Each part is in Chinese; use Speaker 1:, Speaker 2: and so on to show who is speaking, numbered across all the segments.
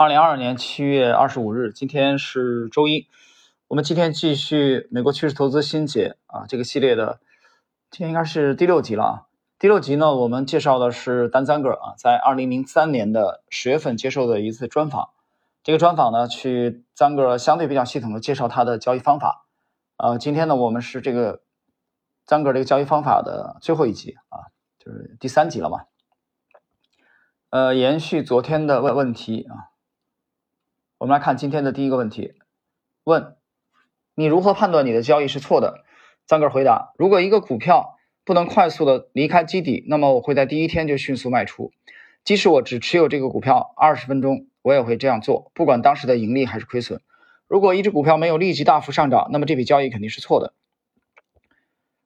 Speaker 1: 二零二二年七月二十五日，今天是周一。我们今天继续美国趋势投资新解啊这个系列的，今天应该是第六集了啊。第六集呢，我们介绍的是丹赞格啊，在二零零三年的十月份接受的一次专访。这个专访呢，去赞格相对比较系统的介绍他的交易方法。呃，今天呢，我们是这个赞格这个交易方法的最后一集啊，就是第三集了嘛。呃，延续昨天的问问题啊。我们来看今天的第一个问题，问你如何判断你的交易是错的？张哥回答：如果一个股票不能快速的离开基底，那么我会在第一天就迅速卖出，即使我只持有这个股票二十分钟，我也会这样做，不管当时的盈利还是亏损。如果一只股票没有立即大幅上涨，那么这笔交易肯定是错的。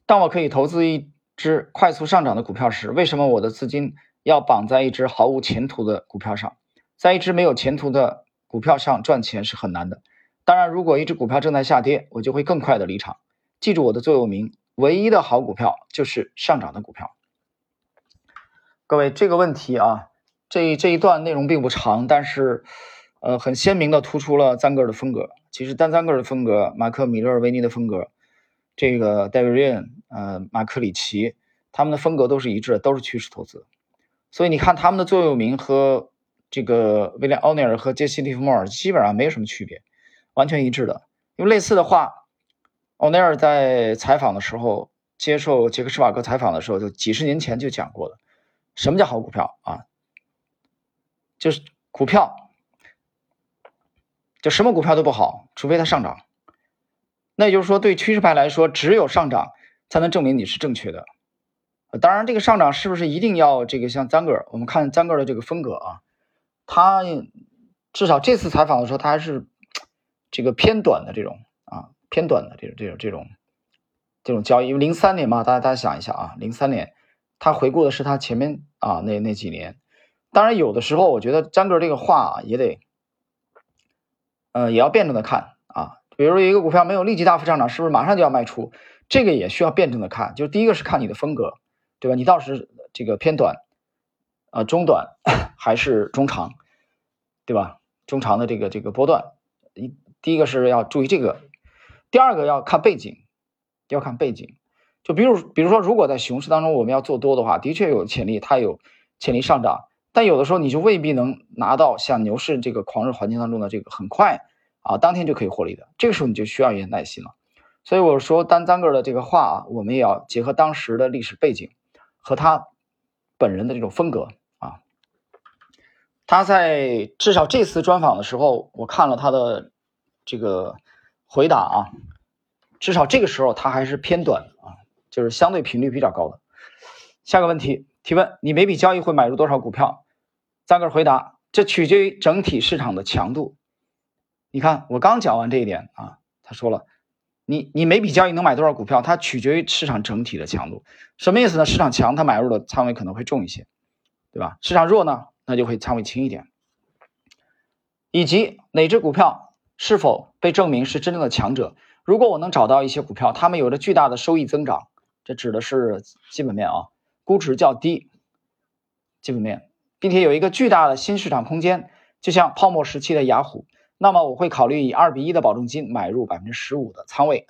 Speaker 1: 当我可以投资一只快速上涨的股票时，为什么我的资金要绑在一只毫无前途的股票上？在一只没有前途的股票上赚钱是很难的。当然，如果一只股票正在下跌，我就会更快的离场。记住我的座右铭：唯一的好股票就是上涨的股票。各位，这个问题啊，这这一段内容并不长，但是呃，很鲜明的突出了赞格尔的风格。其实，丹赞格尔的风格，马克米勒维尼的风格，这个戴维瑞恩，呃，马克里奇，他们的风格都是一致的，都是趋势投资。所以你看他们的座右铭和。这个威廉·奥尼尔和杰西·利弗莫尔基本上没有什么区别，完全一致的。因为类似的话，奥尼尔在采访的时候，接受杰克·施瓦格采访的时候，就几十年前就讲过了。什么叫好股票啊？就是股票，就什么股票都不好，除非它上涨。那也就是说，对趋势派来说，只有上涨才能证明你是正确的。当然，这个上涨是不是一定要这个像赞格尔？我们看赞格尔的这个风格啊。他至少这次采访的时候，他还是这个偏短的这种啊，偏短的这种这种这种这种交易。因为零三年嘛，大家大家想一下啊，零三年他回顾的是他前面啊那那几年。当然，有的时候我觉得张哥这个话也得，呃，也要辩证的看啊。比如说一个股票没有立即大幅上涨，是不是马上就要卖出？这个也需要辩证的看。就第一个是看你的风格，对吧？你倒是这个偏短。啊，中短还是中长，对吧？中长的这个这个波段，一第一个是要注意这个，第二个要看背景，要看背景。就比如比如说，如果在熊市当中我们要做多的话，的确有潜力，它有潜力上涨。但有的时候你就未必能拿到像牛市这个狂热环境当中的这个很快啊，当天就可以获利的。这个时候你就需要一点耐心了。所以我说，丹赞格的这个话啊，我们也要结合当时的历史背景和他本人的这种风格。他在至少这次专访的时候，我看了他的这个回答啊，至少这个时候他还是偏短啊，就是相对频率比较高的。下个问题提问：你每笔交易会买入多少股票？赞个回答：这取决于整体市场的强度。你看，我刚讲完这一点啊，他说了，你你每笔交易能买多少股票？它取决于市场整体的强度。什么意思呢？市场强，他买入的仓位可能会重一些，对吧？市场弱呢？那就会仓位轻一点，以及哪只股票是否被证明是真正的强者？如果我能找到一些股票，它们有着巨大的收益增长，这指的是基本面啊，估值较低，基本面，并且有一个巨大的新市场空间，就像泡沫时期的雅虎，那么我会考虑以二比一的保证金买入百分之十五的仓位，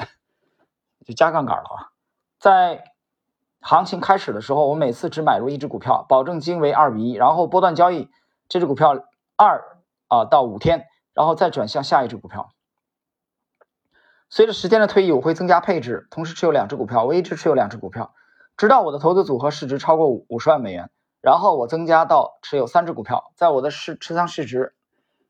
Speaker 1: 就加杠杆了啊，在。行情开始的时候，我每次只买入一只股票，保证金为二比一，然后波段交易这只股票二啊到五天，然后再转向下一只股票。随着时间的推移，我会增加配置，同时持有两只股票，我一直持有两只股票，直到我的投资组合市值超过五十万美元，然后我增加到持有三只股票。在我的市持仓市值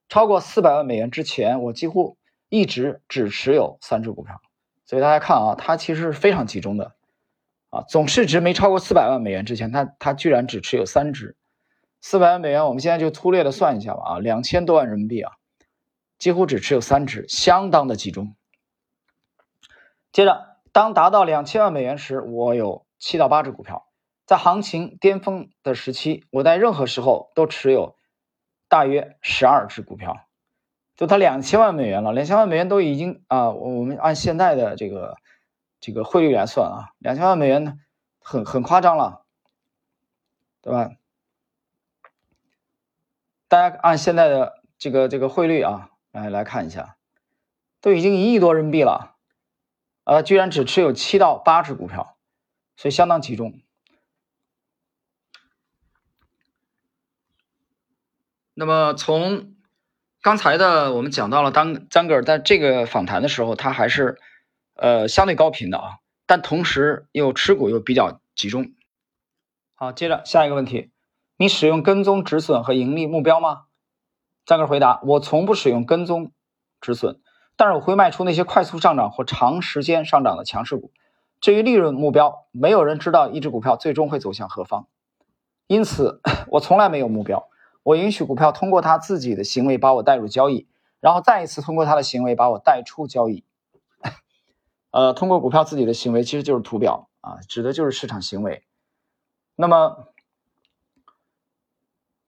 Speaker 1: 超过四百万美元之前，我几乎一直只持有三只股票。所以大家看啊，它其实是非常集中的。啊，总市值没超过四百万美元之前，他他居然只持有三只，四百万美元，我们现在就粗略的算一下吧，啊，两千多万人民币啊，几乎只持有三只，相当的集中。接着，当达到两千万美元时，我有七到八只股票，在行情巅峰的时期，我在任何时候都持有大约十二只股票。就它两千万美元了，两千万美元都已经啊，我们按现在的这个。这个汇率来算啊，两千万美元呢，很很夸张了，对吧？大家按现在的这个这个汇率啊，来来看一下，都已经一亿多人民币了，呃，居然只持有七到八只股票，所以相当集中。那么从刚才的我们讲到了，当张格尔在这个访谈的时候，他还是呃相对高频的啊，但同时又持股又比较集中。好，接着下一个问题，你使用跟踪止损和盈利目标吗？赞格回答：我从不使用跟踪止损，但是我会卖出那些快速上涨或长时间上涨的强势股。至于利润目标，没有人知道一只股票最终会走向何方，因此 我从来没有目标。我允许股票通过它自己的行为把我带入交易，然后再一次通过它的行为把我带出交易。呃，通过股票自己的行为其实就是图表啊，指的就是市场行为。那么，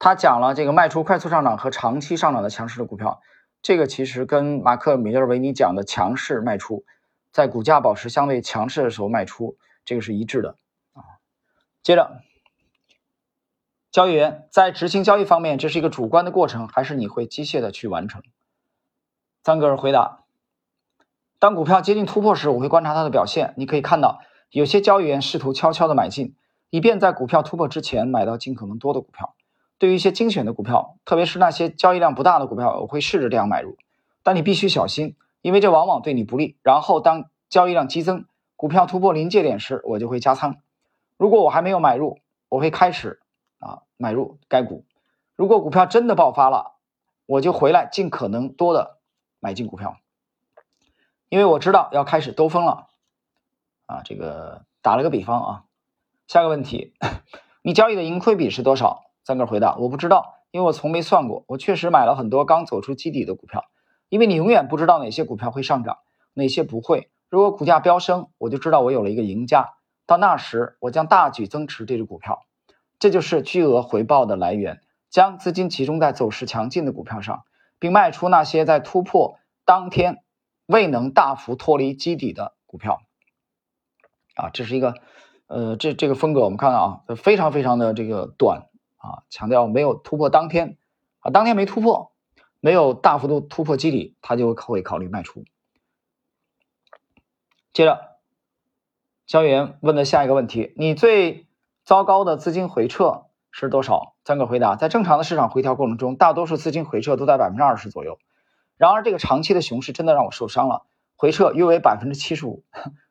Speaker 1: 他讲了这个卖出快速上涨和长期上涨的强势的股票，这个其实跟马克·米勒维尼讲的强势卖出，在股价保持相对强势的时候卖出，这个是一致的啊。接着。交易员在执行交易方面，这是一个主观的过程，还是你会机械的去完成？桑格尔回答：当股票接近突破时，我会观察它的表现。你可以看到，有些交易员试图悄悄的买进，以便在股票突破之前买到尽可能多的股票。对于一些精选的股票，特别是那些交易量不大的股票，我会试着这样买入。但你必须小心，因为这往往对你不利。然后，当交易量激增，股票突破临界点时，我就会加仓。如果我还没有买入，我会开始。啊，买入该股，如果股票真的爆发了，我就回来尽可能多的买进股票，因为我知道要开始兜风了。啊，这个打了个比方啊。下个问题，你交易的盈亏比是多少？三个回答，我不知道，因为我从没算过。我确实买了很多刚走出基底的股票，因为你永远不知道哪些股票会上涨，哪些不会。如果股价飙升，我就知道我有了一个赢家，到那时我将大举增持这只股票。这就是巨额回报的来源，将资金集中在走势强劲的股票上，并卖出那些在突破当天未能大幅脱离基底的股票。啊，这是一个，呃，这这个风格我们看到啊，非常非常的这个短啊，强调没有突破当天啊，当天没突破，没有大幅度突破基底，他就会考虑卖出。接着，交易员问的下一个问题，你最。糟糕的资金回撤是多少？三个回答：在正常的市场回调过程中，大多数资金回撤都在百分之二十左右。然而，这个长期的熊市真的让我受伤了，回撤约为百分之七十五，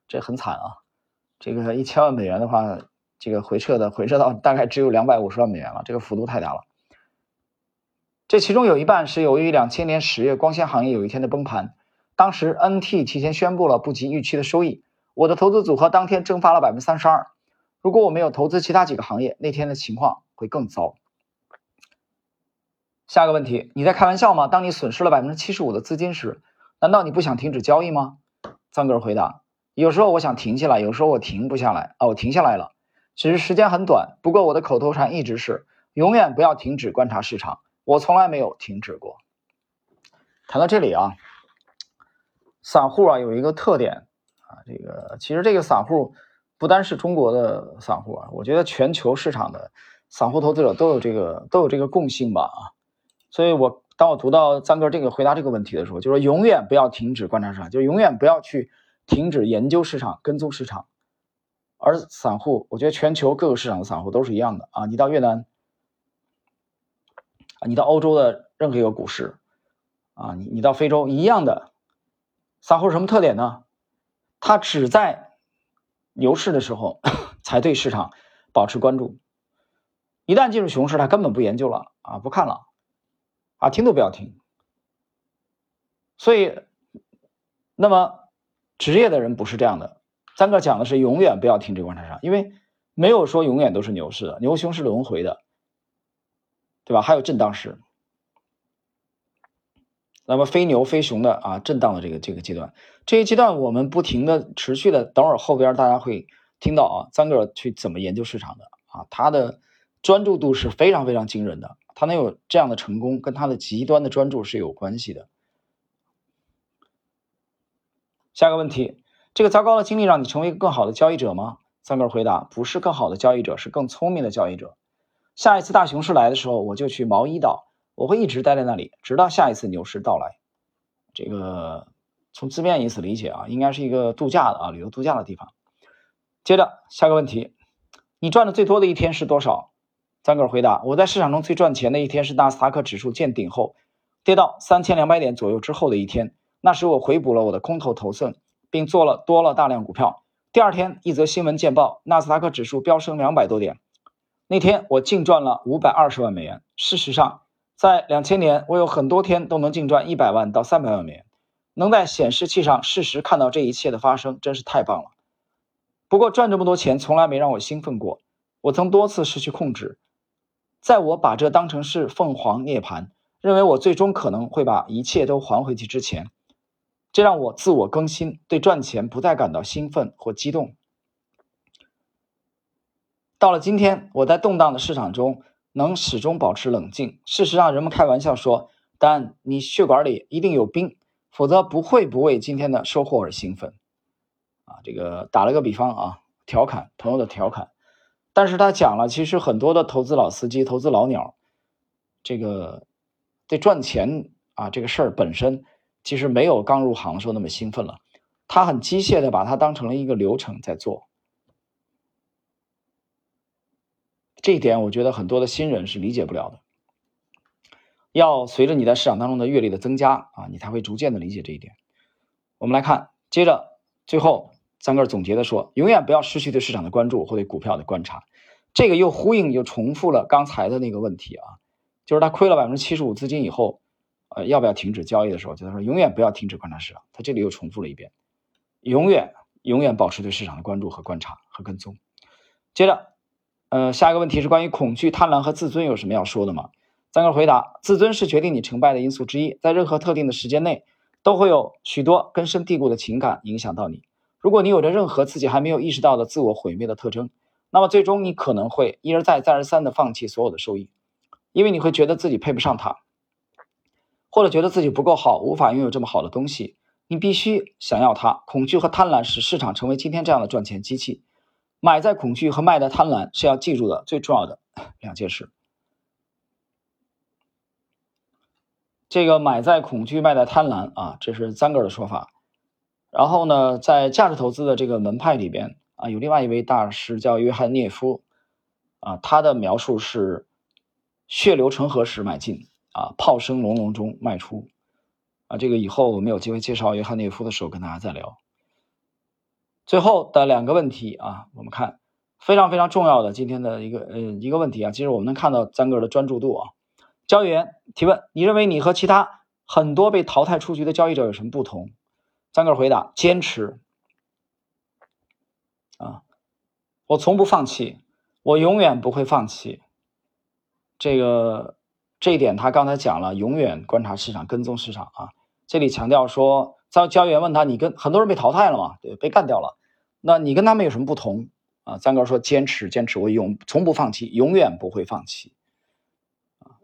Speaker 1: 这很惨啊！这个一千万美元的话，这个回撤的回撤到大概只有两百五十万美元了，这个幅度太大了。这其中有一半是由于两千年十月光纤行业有一天的崩盘，当时 NT 提前宣布了不及预期的收益，我的投资组合当天蒸发了百分之三十二。如果我没有投资其他几个行业，那天的情况会更糟。下个问题，你在开玩笑吗？当你损失了百分之七十五的资金时，难道你不想停止交易吗？张哥回答：有时候我想停下来，有时候我停不下来。哦，我停下来了，只是时间很短。不过我的口头禅一直是永远不要停止观察市场。我从来没有停止过。谈到这里啊，散户啊有一个特点啊，这个其实这个散户。不单是中国的散户啊，我觉得全球市场的散户投资者都有这个都有这个共性吧啊，所以我当我读到张哥这个回答这个问题的时候，就说永远不要停止观察市场，就永远不要去停止研究市场、跟踪市场。而散户，我觉得全球各个市场的散户都是一样的啊，你到越南啊，你到欧洲的任何一个股市啊，你你到非洲一样的，散户什么特点呢？他只在牛市的时候 才对市场保持关注，一旦进入熊市，他根本不研究了啊，不看了啊，听都不要听。所以，那么职业的人不是这样的。三哥讲的是永远不要停止观察上，因为没有说永远都是牛市的，牛熊是轮回的，对吧？还有震荡市。那么非牛非熊的啊，震荡的这个这个阶段，这一阶段我们不停的持续的，等会儿后边大家会听到啊，张哥去怎么研究市场的啊，他的专注度是非常非常惊人的，他能有这样的成功，跟他的极端的专注是有关系的。下个问题，这个糟糕的经历让你成为一个更好的交易者吗？张哥回答，不是更好的交易者，是更聪明的交易者。下一次大熊市来的时候，我就去毛伊岛。我会一直待在那里，直到下一次牛市到来。这个从字面意思理解啊，应该是一个度假的啊，旅游度假的地方。接着下个问题，你赚的最多的一天是多少？张哥回答：我在市场中最赚钱的一天是纳斯达克指数见顶后，跌到三千两百点左右之后的一天。那时我回补了我的空头头寸，并做了多了大量股票。第二天，一则新闻见报，纳斯达克指数飙升两百多点。那天我净赚了五百二十万美元。事实上，在两千年，我有很多天都能净赚一百万到三百万美元。能在显示器上适时看到这一切的发生，真是太棒了。不过赚这么多钱从来没让我兴奋过。我曾多次失去控制，在我把这当成是凤凰涅槃，认为我最终可能会把一切都还回去之前。这让我自我更新，对赚钱不再感到兴奋或激动。到了今天，我在动荡的市场中能始终保持冷静。事实上，人们开玩笑说：“但你血管里一定有冰，否则不会不为今天的收获而兴奋。”啊，这个打了个比方啊，调侃朋友的调侃。但是他讲了，其实很多的投资老司机、投资老鸟，这个对赚钱啊这个事儿本身。其实没有刚入行的时候那么兴奋了，他很机械的把它当成了一个流程在做，这一点我觉得很多的新人是理解不了的。要随着你在市场当中的阅历的增加啊，你才会逐渐的理解这一点。我们来看，接着最后三个总结的说，永远不要失去对市场的关注或对股票的观察。这个又呼应又重复了刚才的那个问题啊，就是他亏了百分之七十五资金以后。呃，要不要停止交易的时候，就他说永远不要停止观察市场。他这里又重复了一遍，永远永远保持对市场的关注和观察和跟踪。接着，呃，下一个问题是关于恐惧、贪婪和自尊有什么要说的吗？三个回答：自尊是决定你成败的因素之一，在任何特定的时间内，都会有许多根深蒂固的情感影响到你。如果你有着任何自己还没有意识到的自我毁灭的特征，那么最终你可能会一而再、再而三的放弃所有的收益，因为你会觉得自己配不上它。或者觉得自己不够好，无法拥有这么好的东西，你必须想要它。恐惧和贪婪使市场成为今天这样的赚钱机器。买在恐惧和卖在贪婪是要记住的最重要的 两件事。这个买在恐惧，卖在贪婪啊，这是三个的说法。然后呢，在价值投资的这个门派里边啊，有另外一位大师叫约翰涅夫啊，他的描述是血流成河时买进。啊，炮声隆隆中卖出，啊，这个以后我们有机会介绍约翰涅夫的时候跟大家再聊。最后的两个问题啊，我们看非常非常重要的今天的一个呃一个问题啊，其实我们能看到张哥的专注度啊。交易员提问：你认为你和其他很多被淘汰出局的交易者有什么不同？张哥回答：坚持。啊，我从不放弃，我永远不会放弃。这个。这一点他刚才讲了，永远观察市场，跟踪市场啊。这里强调说，张教员问他，你跟很多人被淘汰了嘛？对，被干掉了。那你跟他们有什么不同啊？张哥说，坚持，坚持，我永从不放弃，永远不会放弃。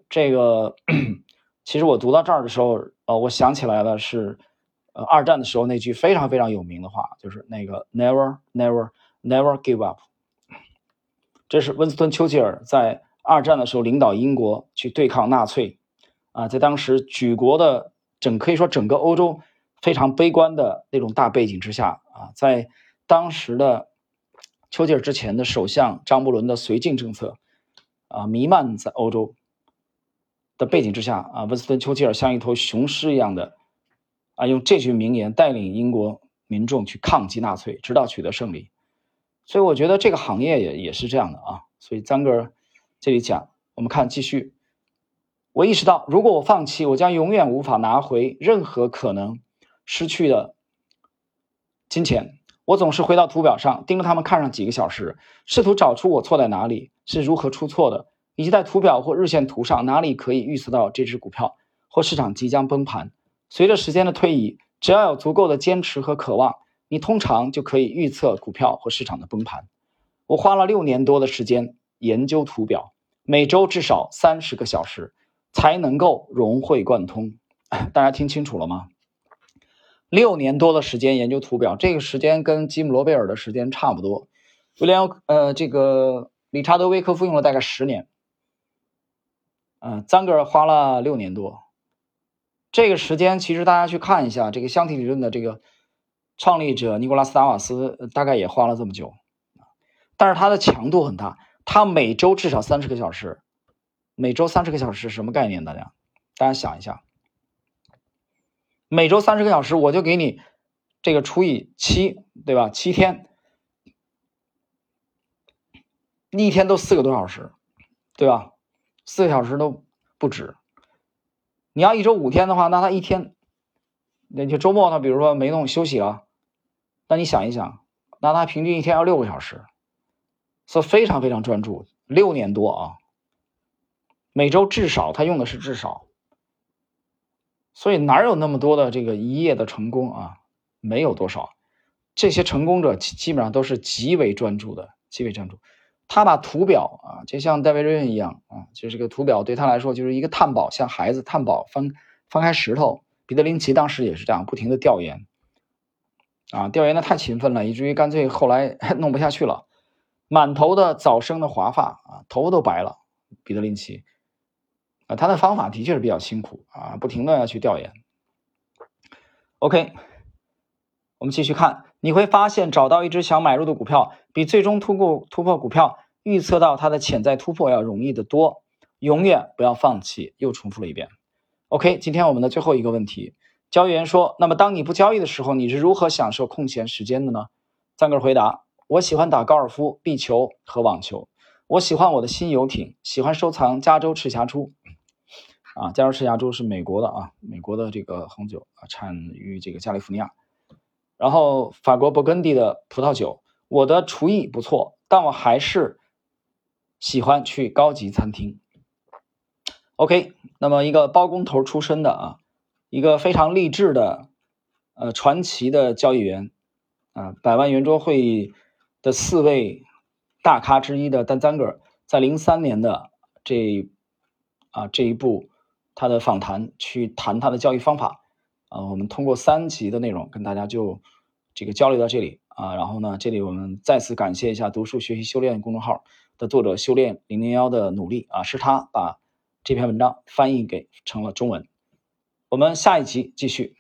Speaker 1: 这个 其实我读到这儿的时候，呃，我想起来了，是呃二战的时候那句非常非常有名的话，就是那个 Never, never, never give up。这是温斯顿·丘吉尔在。二战的时候，领导英国去对抗纳粹，啊，在当时举国的整可以说整个欧洲非常悲观的那种大背景之下，啊，在当时的丘吉尔之前的首相张伯伦的绥靖政策，啊，弥漫在欧洲的背景之下，啊，温斯顿·丘吉尔像一头雄狮一样的，啊，用这句名言带领英国民众去抗击纳粹，直到取得胜利。所以我觉得这个行业也也是这样的啊，所以张哥。这里讲，我们看继续。我意识到，如果我放弃，我将永远无法拿回任何可能失去的金钱。我总是回到图表上，盯着他们看上几个小时，试图找出我错在哪里，是如何出错的，以及在图表或日线图上哪里可以预测到这只股票或市场即将崩盘。随着时间的推移，只要有足够的坚持和渴望，你通常就可以预测股票或市场的崩盘。我花了六年多的时间。研究图表，每周至少三十个小时才能够融会贯通。大家听清楚了吗？六年多的时间研究图表，这个时间跟吉姆罗贝尔的时间差不多。威廉呃，这个理查德威科夫用了大概十年。嗯，张格尔花了六年多。这个时间其实大家去看一下，这个箱体理论的这个创立者尼古拉斯达瓦斯大概也花了这么久，但是它的强度很大，它每周至少三十个小时，每周三十个小时什么概念？大家大家想一下，每周三十个小时，我就给你这个除以七，对吧？七天，一天都四个多小时，对吧？四个小时都不止。你要一周五天的话，那他一天，那就周末他比如说没弄休息了，那你想一想，那他平均一天要六个小时，所以非常非常专注，六年多啊，每周至少他用的是至少，所以哪有那么多的这个一夜的成功啊？没有多少，这些成功者基本上都是极为专注的，极为专注。他把图表啊，就像戴维·瑞恩一样啊，就是个图表对他来说就是一个探宝，像孩子探宝翻翻开石头。彼得林奇当时也是这样，不停的调研啊，调研的太勤奋了，以至于干脆后来 弄不下去了，满头的早生的华发啊，头发都白了。彼得林奇啊，他的方法的确是比较辛苦啊，不停的要去调研。OK，我们继续看。你会发现，找到一只想买入的股票，比最终突破突破股票预测到它的潜在突破要容易得多。永远不要放弃。又重复了一遍。OK，今天我们的最后一个问题，交易员说：“那么当你不交易的时候，你是如何享受空闲时间的呢？”赞格回答：“我喜欢打高尔夫、壁球和网球。我喜欢我的新游艇，喜欢收藏加州赤霞珠。啊，加州赤霞珠是美国的啊，美国的这个红酒啊，产于这个加利福尼亚。”然后法国勃艮第的葡萄酒，我的厨艺不错，但我还是喜欢去高级餐厅。OK，那么一个包工头出身的啊，一个非常励志的呃传奇的交易员啊，百万圆桌会议的四位大咖之一的丹赞格尔，在零三年的这啊这一部他的访谈去谈他的交易方法。啊，我们通过三集的内容跟大家就这个交流到这里啊，然后呢，这里我们再次感谢一下读书学习修炼公众号的作者修炼零零幺的努力啊，是他把这篇文章翻译给成了中文。我们下一集继续。